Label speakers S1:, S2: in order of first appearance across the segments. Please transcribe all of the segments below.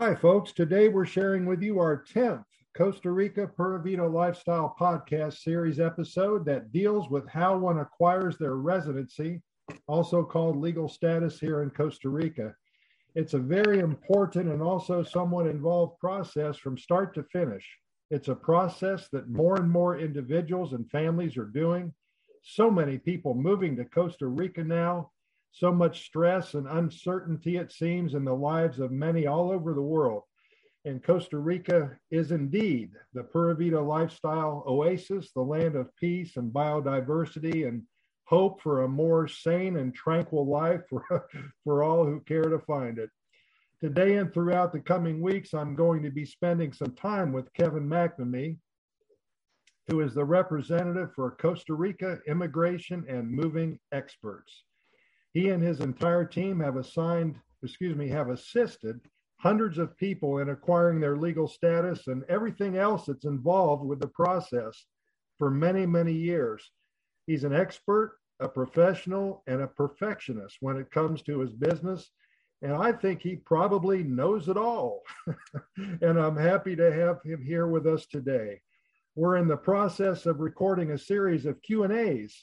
S1: Hi, folks. Today we're sharing with you our 10th Costa Rica Pura Vida Lifestyle Podcast Series episode that deals with how one acquires their residency, also called legal status here in Costa Rica. It's a very important and also somewhat involved process from start to finish. It's a process that more and more individuals and families are doing. So many people moving to Costa Rica now so much stress and uncertainty, it seems, in the lives of many all over the world. And Costa Rica is indeed the Pura Vida lifestyle oasis, the land of peace and biodiversity and hope for a more sane and tranquil life for, for all who care to find it. Today and throughout the coming weeks, I'm going to be spending some time with Kevin McNamee, who is the representative for Costa Rica Immigration and Moving Experts. He and his entire team have assigned, excuse me, have assisted hundreds of people in acquiring their legal status and everything else that's involved with the process for many, many years. He's an expert, a professional, and a perfectionist when it comes to his business. And I think he probably knows it all. and I'm happy to have him here with us today. We're in the process of recording a series of Q&As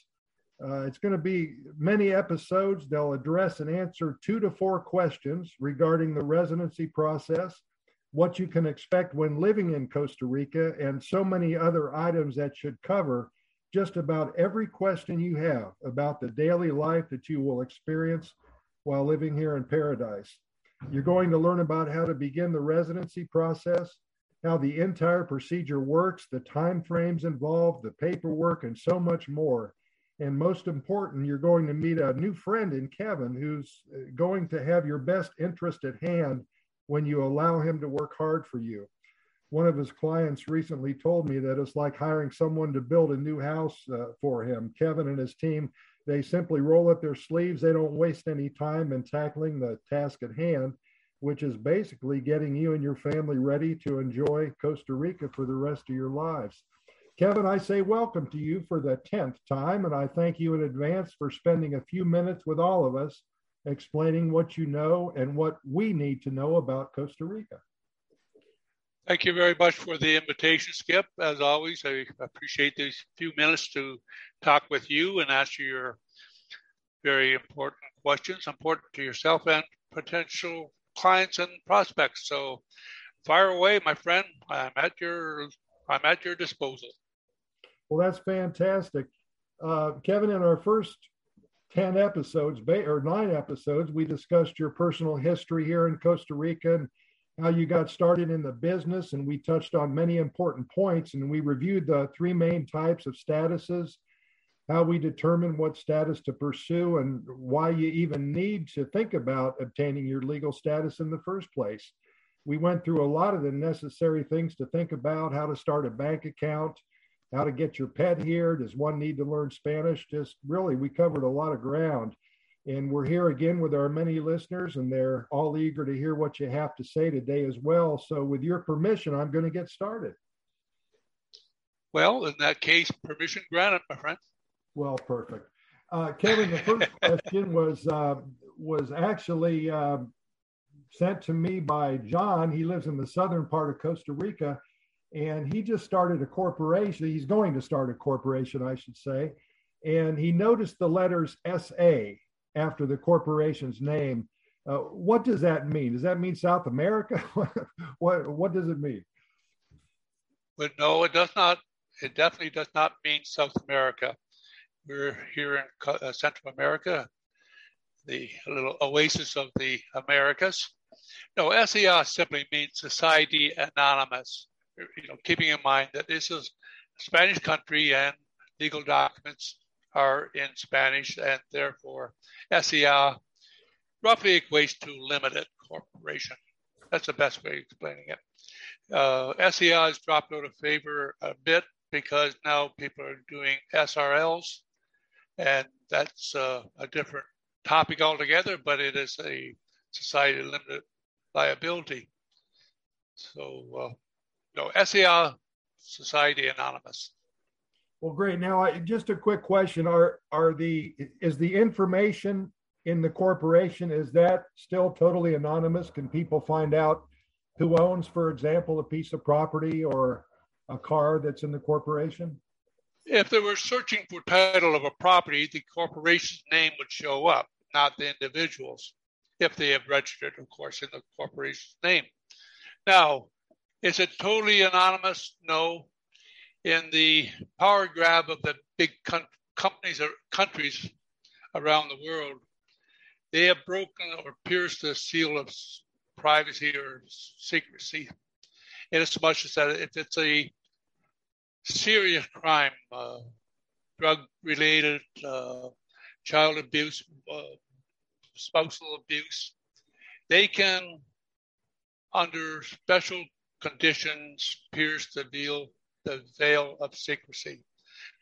S1: uh, it's going to be many episodes. They'll address and answer two to four questions regarding the residency process, what you can expect when living in Costa Rica, and so many other items that should cover just about every question you have about the daily life that you will experience while living here in paradise. You're going to learn about how to begin the residency process, how the entire procedure works, the time frames involved, the paperwork, and so much more. And most important, you're going to meet a new friend in Kevin who's uh, going to have your best interest at hand when you allow him to work hard for you. One of his clients recently told me that it's like hiring someone to build a new house uh, for him. Kevin and his team, they simply roll up their sleeves. They don't waste any time in tackling the task at hand, which is basically getting you and your family ready to enjoy Costa Rica for the rest of your lives. Kevin, I say welcome to you for the 10th time, and I thank you in advance for spending a few minutes with all of us explaining what you know and what we need to know about Costa Rica.
S2: Thank you very much for the invitation, Skip. As always, I appreciate these few minutes to talk with you and answer your very important questions, important to yourself and potential clients and prospects. So fire away, my friend. I'm at your I'm at your disposal.
S1: Well, that's fantastic. Uh, Kevin, in our first 10 episodes or nine episodes, we discussed your personal history here in Costa Rica and how you got started in the business. And we touched on many important points. And we reviewed the three main types of statuses, how we determine what status to pursue, and why you even need to think about obtaining your legal status in the first place. We went through a lot of the necessary things to think about how to start a bank account how to get your pet here. Does one need to learn Spanish? Just really, we covered a lot of ground. And we're here again with our many listeners, and they're all eager to hear what you have to say today as well. So, with your permission, I'm going to get started.
S2: Well, in that case, permission granted, my friend.
S1: Well, perfect. Uh, Kevin, the first question was uh, was actually uh, sent to me by John. He lives in the southern part of Costa Rica, and he just started a corporation. He's going to start a corporation, I should say. And he noticed the letters SA after the corporation's name. Uh, what does that mean? Does that mean South America? what, what does it mean?
S2: But no, it does not. It definitely does not mean South America. We're here in uh, Central America, the little oasis of the Americas. No, SA simply means Society Anonymous you know, keeping in mind that this is a Spanish country and legal documents are in Spanish, and therefore SA roughly equates to limited corporation. That's the best way of explaining it. Uh, SA has dropped out of favor a bit because now people are doing SRLs, and that's uh, a different topic altogether, but it is a society limited liability. So uh, no, SA Society Anonymous.
S1: Well, great. Now, I, just a quick question: Are are the is the information in the corporation is that still totally anonymous? Can people find out who owns, for example, a piece of property or a car that's in the corporation?
S2: If they were searching for title of a property, the corporation's name would show up, not the individual's, if they have registered, of course, in the corporation's name. Now, is it totally anonymous? No. In the power grab of the big com- companies or countries around the world, they have broken or pierced the seal of privacy or secrecy, in as much as that if it's a serious crime, uh, drug related, uh, child abuse, uh, spousal abuse, they can, under special conditions, pierce the veil, the veil of secrecy.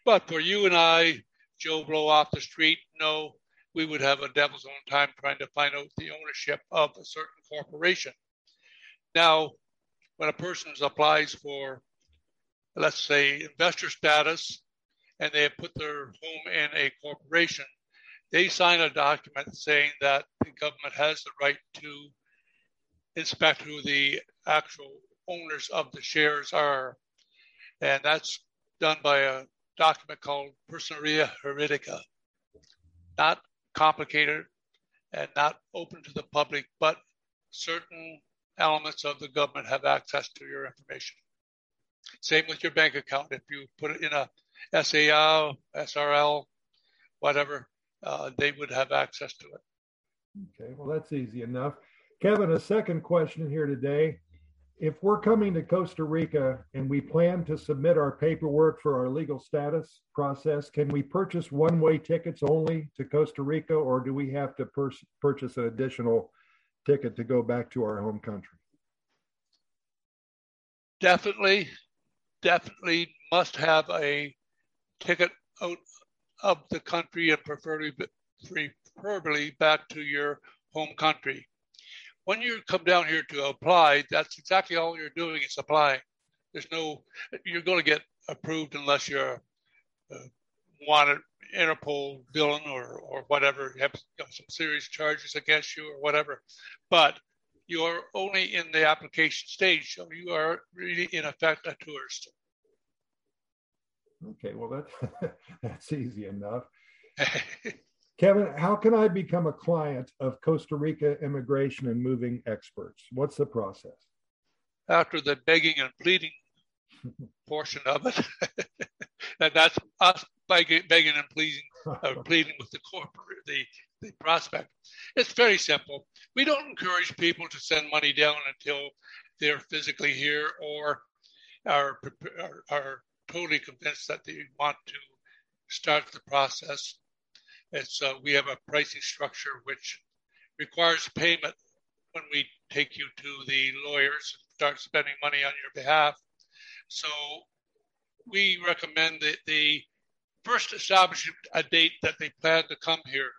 S2: But for you and I, Joe Blow off the street, no, we would have a devil's own time trying to find out the ownership of a certain corporation. Now, when a person applies for, let's say, investor status, and they put their home in a corporation, they sign a document saying that the government has the right to inspect who the actual owners of the shares are. And that's done by a document called Personería Juridica. Not complicated and not open to the public, but certain elements of the government have access to your information. Same with your bank account. If you put it in a SAL, SRL, whatever, uh, they would have access to it.
S1: Okay, well, that's easy enough. Kevin, a second question here today if we're coming to Costa Rica and we plan to submit our paperwork for our legal status process, can we purchase one way tickets only to Costa Rica, or do we have to pur- purchase an additional ticket to go back to our home country?
S2: Definitely, definitely must have a ticket out of the country and preferably, preferably back to your home country when you come down here to apply, that's exactly all you're doing is applying. There's no, you're going to get approved unless you're uh, a, a wanted Interpol villain or or whatever, you have you know, some serious charges against you or whatever. But you're only in the application stage, so you are really in effect a tourist.
S1: Okay, well that that's easy enough. Kevin, how can I become a client of Costa Rica immigration and moving experts? What's the process?
S2: After the begging and pleading portion of it, and that's us begging, begging and pleading, uh, pleading with the corporate, the, the prospect. It's very simple. We don't encourage people to send money down until they're physically here or are, are, are totally convinced that they want to start the process it's uh, we have a pricing structure which requires payment when we take you to the lawyers and start spending money on your behalf. So we recommend that they first establish a date that they plan to come here.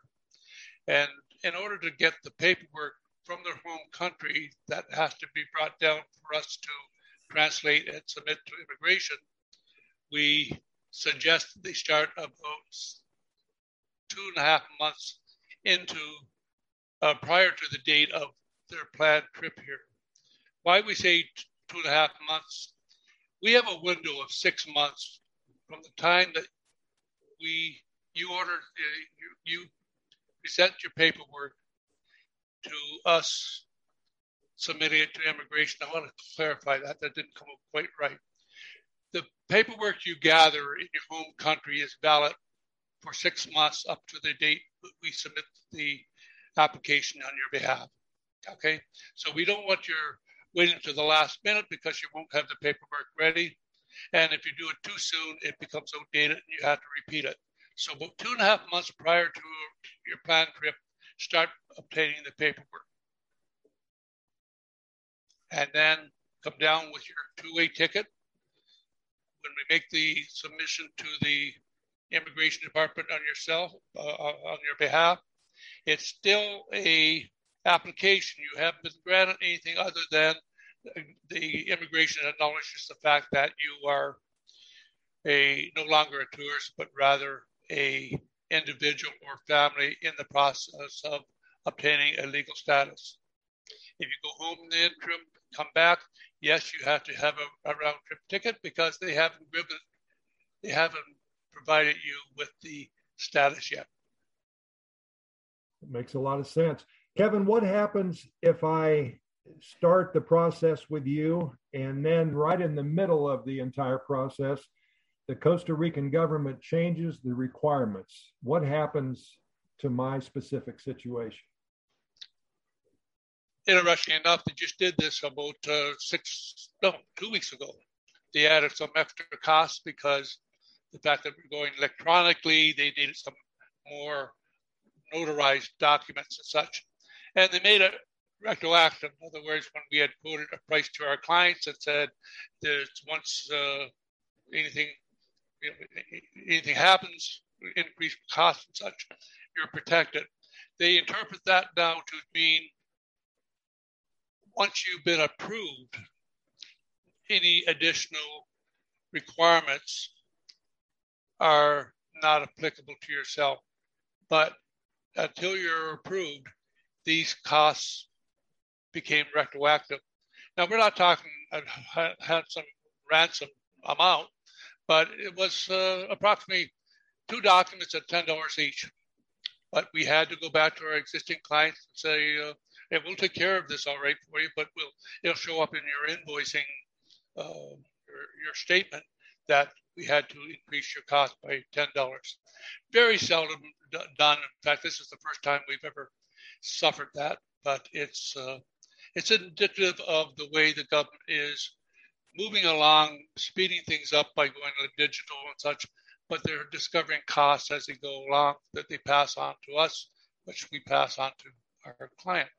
S2: And in order to get the paperwork from their home country, that has to be brought down for us to translate and submit to immigration. We suggest they start of about two and a half months into uh, prior to the date of their planned trip here. Why we say two and a half months? We have a window of six months from the time that we you order uh, you, you present your paperwork to us submitting it to immigration. I want to clarify that that didn't come up quite right. The paperwork you gather in your home country is valid for six months up to the date we submit the application on your behalf. Okay, so we don't want you waiting to the last minute because you won't have the paperwork ready. And if you do it too soon, it becomes outdated and you have to repeat it. So about two and a half months prior to your planned trip, start obtaining the paperwork. And then come down with your two-way ticket. When we make the submission to the immigration department on yourself uh, on your behalf. It's still a application. You haven't been granted anything other than the immigration acknowledges the fact that you are a no longer a tourist, but rather a individual or family in the process of obtaining a legal status. If you go home in the interim, come back, yes, you have to have a, a round trip ticket because they haven't given, they haven't provided you with the status yet.
S1: It makes a lot of sense. Kevin, what happens if I start the process with you and then right in the middle of the entire process, the Costa Rican government changes the requirements? What happens to my specific situation?
S2: Interesting enough, they just did this about uh, six, no, two weeks ago. They added some extra costs because the fact that we're going electronically, they needed some more notarized documents and such. And they made it retroactive. In other words, when we had quoted a price to our clients and said that once uh, anything you know, anything happens, increased costs and such, you're protected. They interpret that now to mean once you've been approved, any additional requirements are not applicable to yourself. But until you're approved, these costs became retroactive. Now, we're not talking a handsome ransom amount, but it was uh, approximately two documents at $10 each. But we had to go back to our existing clients and say, uh, we'll take care of this all right for you, but we'll it'll show up in your invoicing, uh, your, your statement that we had to increase your cost by $10. Very seldom done. In fact, this is the first time we've ever suffered that, but it's uh, it's indicative of the way the government is moving along, speeding things up by going to digital and such, but they're discovering costs as they go along that they pass on to us, which we pass on to our client.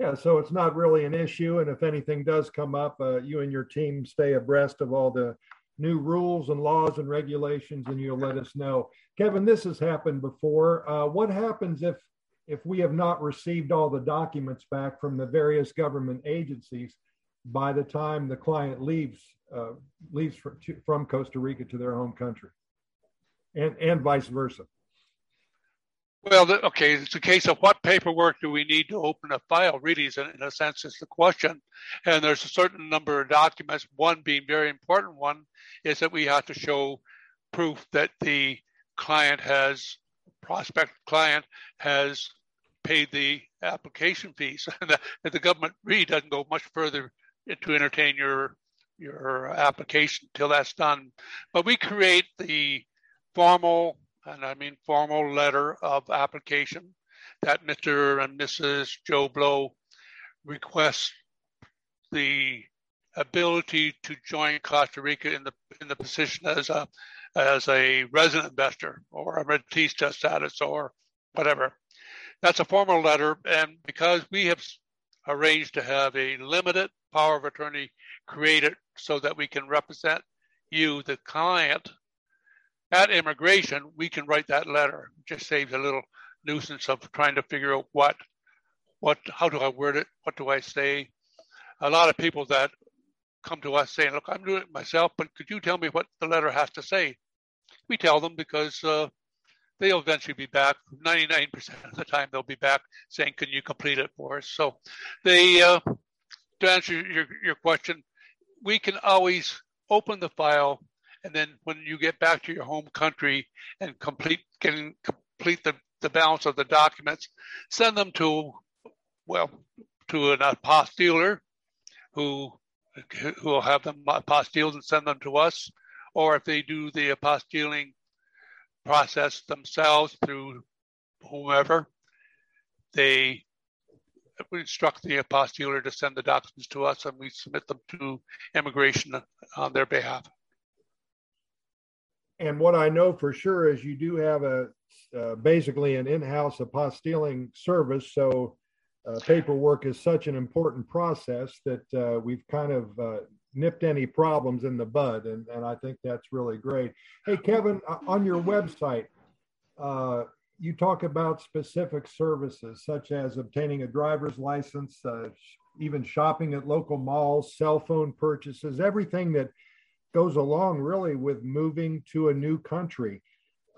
S1: Yeah, so it's not really an issue. And if anything does come up, uh, you and your team stay abreast of all the new rules and laws and regulations, and you'll let us know. Kevin, this has happened before. Uh, what happens if if we have not received all the documents back from the various government agencies by the time the client leaves uh, leaves from, from Costa Rica to their home country, and and vice versa.
S2: Well, okay, it's a case of what paperwork do we need to open a file, really, is in a sense, is the question. And there's a certain number of documents, one being very important one, is that we have to show proof that the client has, prospect client has paid the application fees. and the, the government really doesn't go much further to entertain your your application till that's done. But we create the formal, and I mean formal letter of application that Mr. and Mrs. Joe Blow request the ability to join Costa Rica in the in the position as a as a resident investor or a rentista status or whatever. That's a formal letter, and because we have arranged to have a limited power of attorney created so that we can represent you, the client, at immigration, we can write that letter. It just saves a little nuisance of trying to figure out what, what, how do I word it? What do I say? A lot of people that come to us saying, "Look, I'm doing it myself, but could you tell me what the letter has to say?" We tell them because uh, they'll eventually be back. 99% of the time, they'll be back saying, "Can you complete it for us?" So, they uh, to answer your, your question, we can always open the file and then when you get back to your home country and complete can complete the, the balance of the documents, send them to well to an apostillar who who will have them apostilled and send them to us, or if they do the apostilling process themselves through whomever, they instruct the apostiller to send the documents to us and we submit them to immigration on their behalf.
S1: And what I know for sure is you do have a uh, basically an in-house apostilling service. So uh, paperwork is such an important process that uh, we've kind of uh, nipped any problems in the bud, and, and I think that's really great. Hey, Kevin, on your website, uh, you talk about specific services such as obtaining a driver's license, uh, even shopping at local malls, cell phone purchases, everything that goes along really with moving to a new country.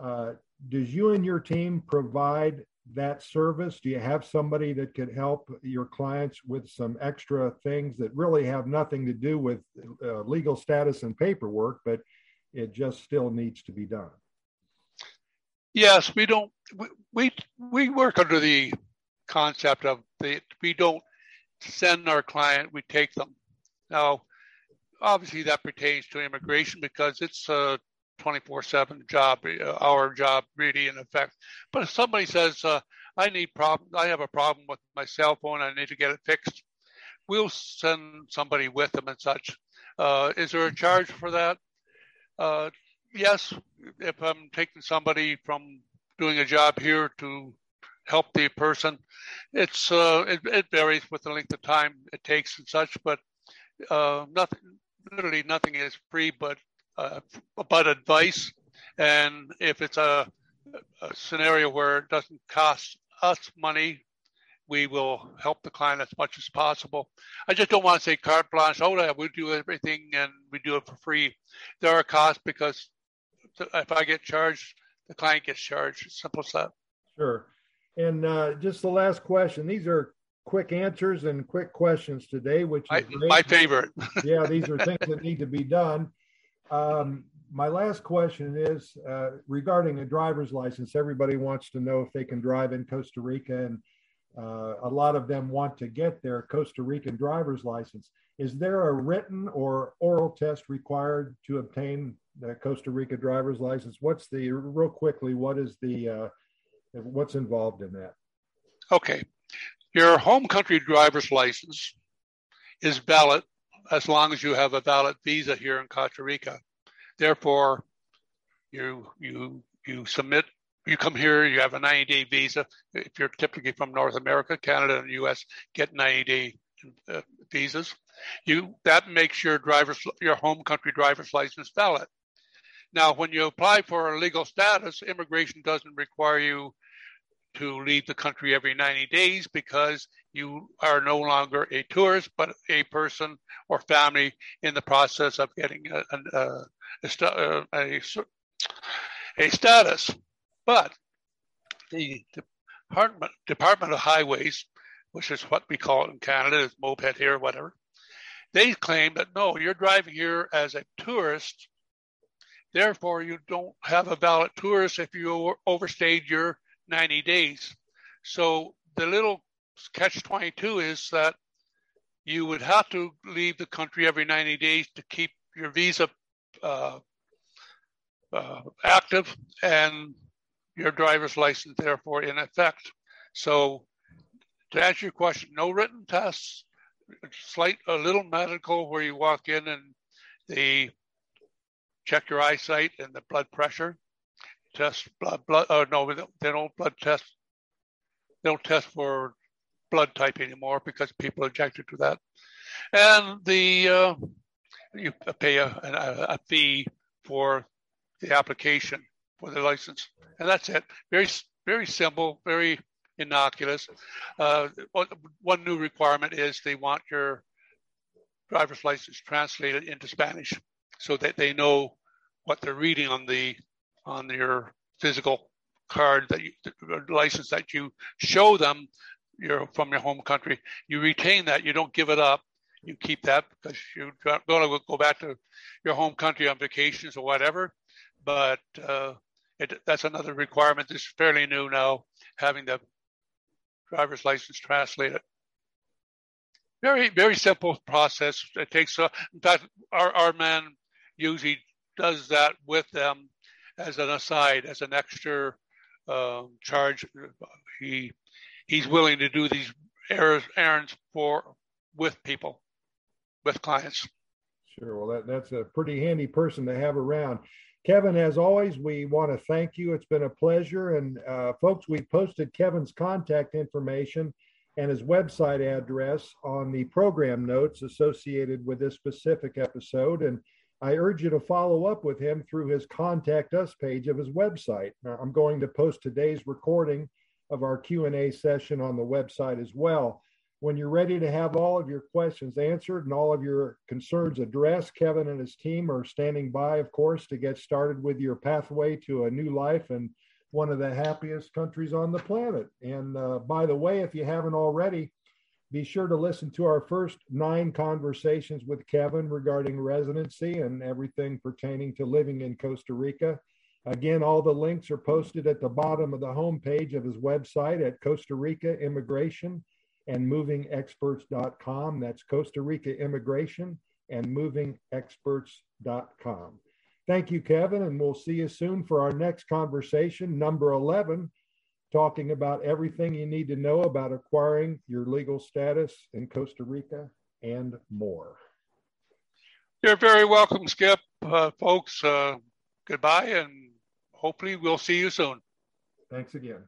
S1: Uh, does you and your team provide that service? Do you have somebody that could help your clients with some extra things that really have nothing to do with uh, legal status and paperwork, but it just still needs to be done?
S2: Yes, we don't. We we, work under the concept of the we don't send our client, we take them. Now, obviously, that pertains to immigration because it's a 24/7 job, uh, our job, really, in effect. But if somebody says, uh, "I need problem, I have a problem with my cell phone, I need to get it fixed," we'll send somebody with them and such. Uh, is there a charge for that? Uh, yes, if I'm taking somebody from doing a job here to help the person, it's uh, it, it, varies with the length of time it takes and such, but uh, nothing, literally nothing is free, but uh, but advice. And if it's a, a scenario where it doesn't cost us money we will help the client as much as possible. I just don't want to say carte blanche. Oh, yeah, we do everything and we do it for free. There are costs because if I get charged, the client gets charged. Simple as that.
S1: Sure. And uh, just the last question. These are quick answers and quick questions today, which is
S2: I, my favorite.
S1: yeah, these are things that need to be done. Um, my last question is uh, regarding a driver's license. Everybody wants to know if they can drive in Costa Rica, and uh, a lot of them want to get their Costa Rican driver's license. Is there a written or oral test required to obtain the Costa Rica driver's license? What's the real quickly? What is the uh, what's involved in that?
S2: Okay, your home country driver's license is valid as long as you have a valid visa here in Costa Rica. Therefore, you you you submit you come here, you have a 90 day visa. If you're typically from North America, Canada, and the US, get 90 day uh, visas. You that makes your driver's your home country driver's license valid. Now, when you apply for a legal status, immigration doesn't require you to leave the country every 90 days because you are no longer a tourist, but a person or family in the process of getting a, a, a, a, a status. But the Department, Department of Highways, which is what we call it in Canada, is MOPT here, whatever, they claim that no, you're driving here as a tourist. Therefore, you don't have a valid tourist if you overstayed your 90 days. So the little catch 22 is that you would have to leave the country every 90 days to keep your visa uh, uh, active and your driver's license, therefore, in effect. So, to answer your question, no written tests, slight, a little medical where you walk in and they check your eyesight and the blood pressure, test blood, blood, oh no, they don't blood test, they don't test for blood type anymore because people objected to that. And the, uh, you pay a, a, a fee for the application for the license, and that's it. Very very simple, very innocuous. Uh, one new requirement is they want your driver's license translated into Spanish so that they know what they're reading on the on your physical card that you license that you show them you're from your home country. You retain that. You don't give it up. You keep that because you're going to go back to your home country on vacations or whatever. But uh, it, that's another requirement that's fairly new now, having the driver's license translated. Very, very simple process. It takes, uh, in fact, our, our man usually does that with them as an aside, as an extra um, charge. He he's willing to do these errands for with people, with clients.
S1: Sure. Well, that, that's a pretty handy person to have around. Kevin, as always, we want to thank you. It's been a pleasure. And uh, folks, we posted Kevin's contact information and his website address on the program notes associated with this specific episode. And I urge you to follow up with him through his contact us page of his website. Now, I'm going to post today's recording of our Q&A session on the website as well when you're ready to have all of your questions answered and all of your concerns addressed, Kevin and his team are standing by, of course, to get started with your pathway to a new life and one of the happiest countries on the planet. And uh, by the way, if you haven't already, be sure to listen to our first nine conversations with Kevin regarding residency and everything pertaining to living in Costa Rica. Again, all the links are posted at the bottom of the homepage of his website at Costa Rica Immigration and movingexperts.com. That's Costa Rica Immigration and movingexperts.com. Thank you, Kevin, and we'll see you soon for our next conversation, number 11, talking about everything you need to know about acquiring your legal status in Costa Rica and more.
S2: You're very welcome, Skip. Uh, folks, uh, goodbye, and hopefully we'll see you soon.
S1: Thanks again.